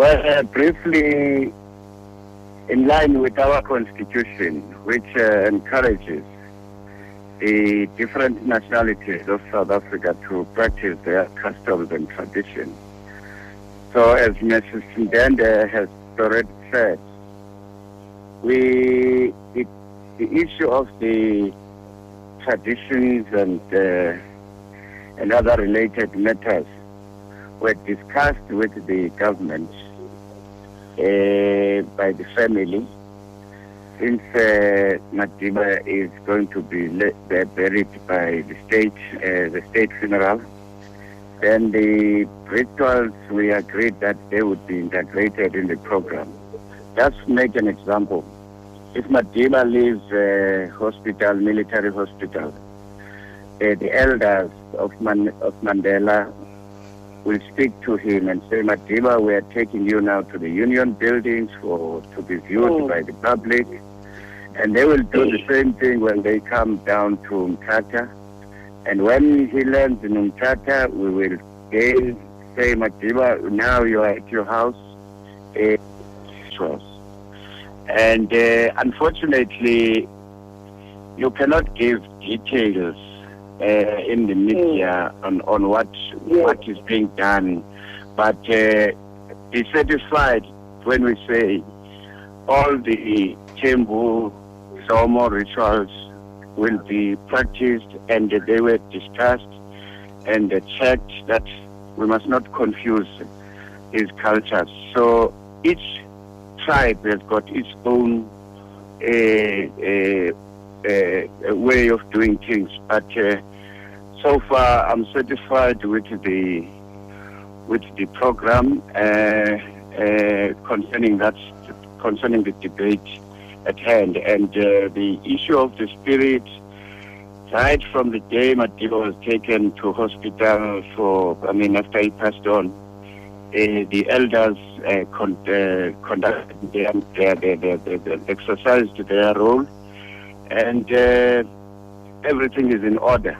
Well, uh, briefly, in line with our constitution, which uh, encourages the different nationalities of South Africa to practice their customs and traditions. So, as Mrs. Ndende has already said, we it, the issue of the traditions and uh, and other related matters were discussed with the government uh, by the family since uh, Madiba is going to be buried by the state, uh, the state funeral. Then the rituals, we agreed that they would be integrated in the program. Just make an example. If Madiba leaves uh, hospital, military hospital, uh, the elders of, Man- of Mandela will speak to him and say, Madiba, we are taking you now to the union buildings for to be viewed Mm. by the public. And they will do the same thing when they come down to Mthatha. And when he lands in Mthatha, we will again say, Madiba, now you are at your house. Uh. And uh, unfortunately, you cannot give details in the media on, on what Yes. what is being done, but uh, be satisfied when we say all the Tembu Somo rituals will be practiced and they were discussed and uh, checked that we must not confuse these cultures. So each tribe has got its own uh, uh, uh, way of doing things, but uh, so far I'm satisfied with the with the program uh, uh, concerning that concerning the debate at hand and uh, the issue of the spirit. Right from the day Madiba was taken to hospital for, I mean, after he passed on, uh, the elders uh, con- uh, conducted their, their, their, their, their, their exercised their role, and uh, everything is in order.